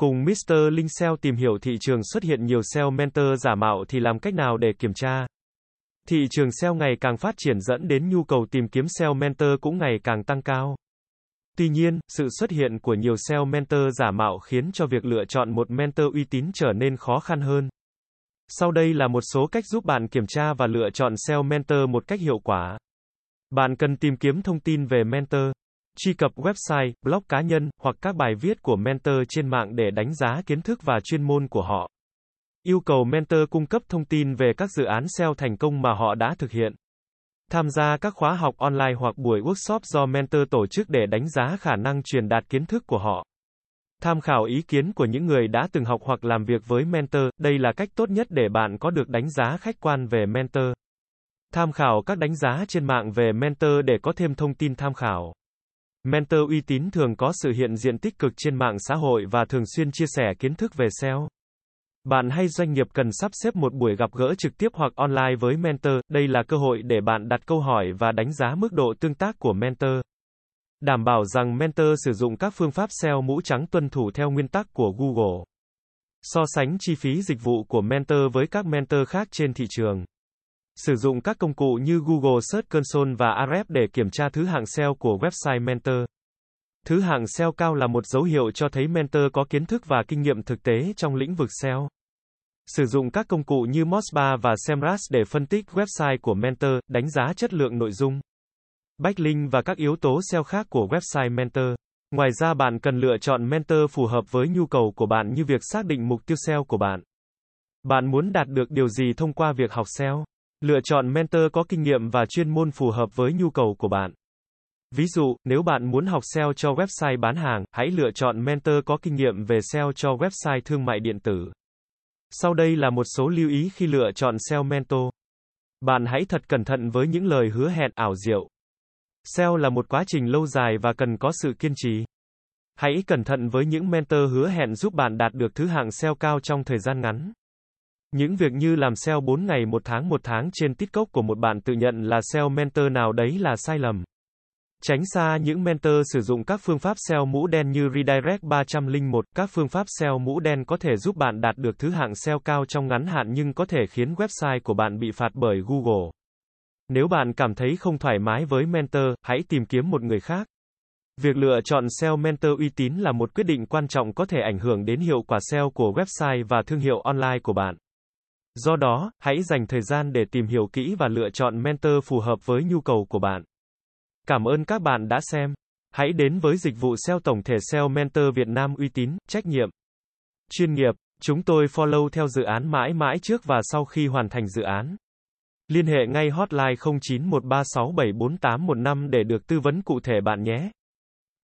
Cùng Mr. Linh SEO tìm hiểu thị trường xuất hiện nhiều SEO mentor giả mạo thì làm cách nào để kiểm tra? Thị trường SEO ngày càng phát triển dẫn đến nhu cầu tìm kiếm SEO mentor cũng ngày càng tăng cao. Tuy nhiên, sự xuất hiện của nhiều SEO mentor giả mạo khiến cho việc lựa chọn một mentor uy tín trở nên khó khăn hơn. Sau đây là một số cách giúp bạn kiểm tra và lựa chọn SEO mentor một cách hiệu quả. Bạn cần tìm kiếm thông tin về mentor. Truy cập website, blog cá nhân, hoặc các bài viết của mentor trên mạng để đánh giá kiến thức và chuyên môn của họ. Yêu cầu mentor cung cấp thông tin về các dự án SEO thành công mà họ đã thực hiện. Tham gia các khóa học online hoặc buổi workshop do mentor tổ chức để đánh giá khả năng truyền đạt kiến thức của họ. Tham khảo ý kiến của những người đã từng học hoặc làm việc với mentor, đây là cách tốt nhất để bạn có được đánh giá khách quan về mentor. Tham khảo các đánh giá trên mạng về mentor để có thêm thông tin tham khảo. Mentor uy tín thường có sự hiện diện tích cực trên mạng xã hội và thường xuyên chia sẻ kiến thức về SEO. Bạn hay doanh nghiệp cần sắp xếp một buổi gặp gỡ trực tiếp hoặc online với mentor, đây là cơ hội để bạn đặt câu hỏi và đánh giá mức độ tương tác của mentor. Đảm bảo rằng mentor sử dụng các phương pháp SEO mũ trắng tuân thủ theo nguyên tắc của Google. So sánh chi phí dịch vụ của mentor với các mentor khác trên thị trường. Sử dụng các công cụ như Google Search Console và Ahrefs để kiểm tra thứ hạng SEO của website mentor. Thứ hạng SEO cao là một dấu hiệu cho thấy mentor có kiến thức và kinh nghiệm thực tế trong lĩnh vực SEO. Sử dụng các công cụ như Mozbar và Semrush để phân tích website của mentor, đánh giá chất lượng nội dung, backlink và các yếu tố SEO khác của website mentor. Ngoài ra bạn cần lựa chọn mentor phù hợp với nhu cầu của bạn như việc xác định mục tiêu SEO của bạn. Bạn muốn đạt được điều gì thông qua việc học SEO? Lựa chọn mentor có kinh nghiệm và chuyên môn phù hợp với nhu cầu của bạn. Ví dụ, nếu bạn muốn học SEO cho website bán hàng, hãy lựa chọn mentor có kinh nghiệm về SEO cho website thương mại điện tử. Sau đây là một số lưu ý khi lựa chọn SEO mentor. Bạn hãy thật cẩn thận với những lời hứa hẹn ảo diệu. SEO là một quá trình lâu dài và cần có sự kiên trì. Hãy cẩn thận với những mentor hứa hẹn giúp bạn đạt được thứ hạng SEO cao trong thời gian ngắn. Những việc như làm SEO 4 ngày một tháng một tháng trên TikTok của một bạn tự nhận là SEO mentor nào đấy là sai lầm. Tránh xa những mentor sử dụng các phương pháp SEO mũ đen như Redirect 301. Các phương pháp SEO mũ đen có thể giúp bạn đạt được thứ hạng SEO cao trong ngắn hạn nhưng có thể khiến website của bạn bị phạt bởi Google. Nếu bạn cảm thấy không thoải mái với mentor, hãy tìm kiếm một người khác. Việc lựa chọn SEO mentor uy tín là một quyết định quan trọng có thể ảnh hưởng đến hiệu quả SEO của website và thương hiệu online của bạn. Do đó, hãy dành thời gian để tìm hiểu kỹ và lựa chọn mentor phù hợp với nhu cầu của bạn. Cảm ơn các bạn đã xem. Hãy đến với dịch vụ SEO tổng thể SEO Mentor Việt Nam uy tín, trách nhiệm, chuyên nghiệp. Chúng tôi follow theo dự án mãi mãi trước và sau khi hoàn thành dự án. Liên hệ ngay hotline 0913674815 để được tư vấn cụ thể bạn nhé.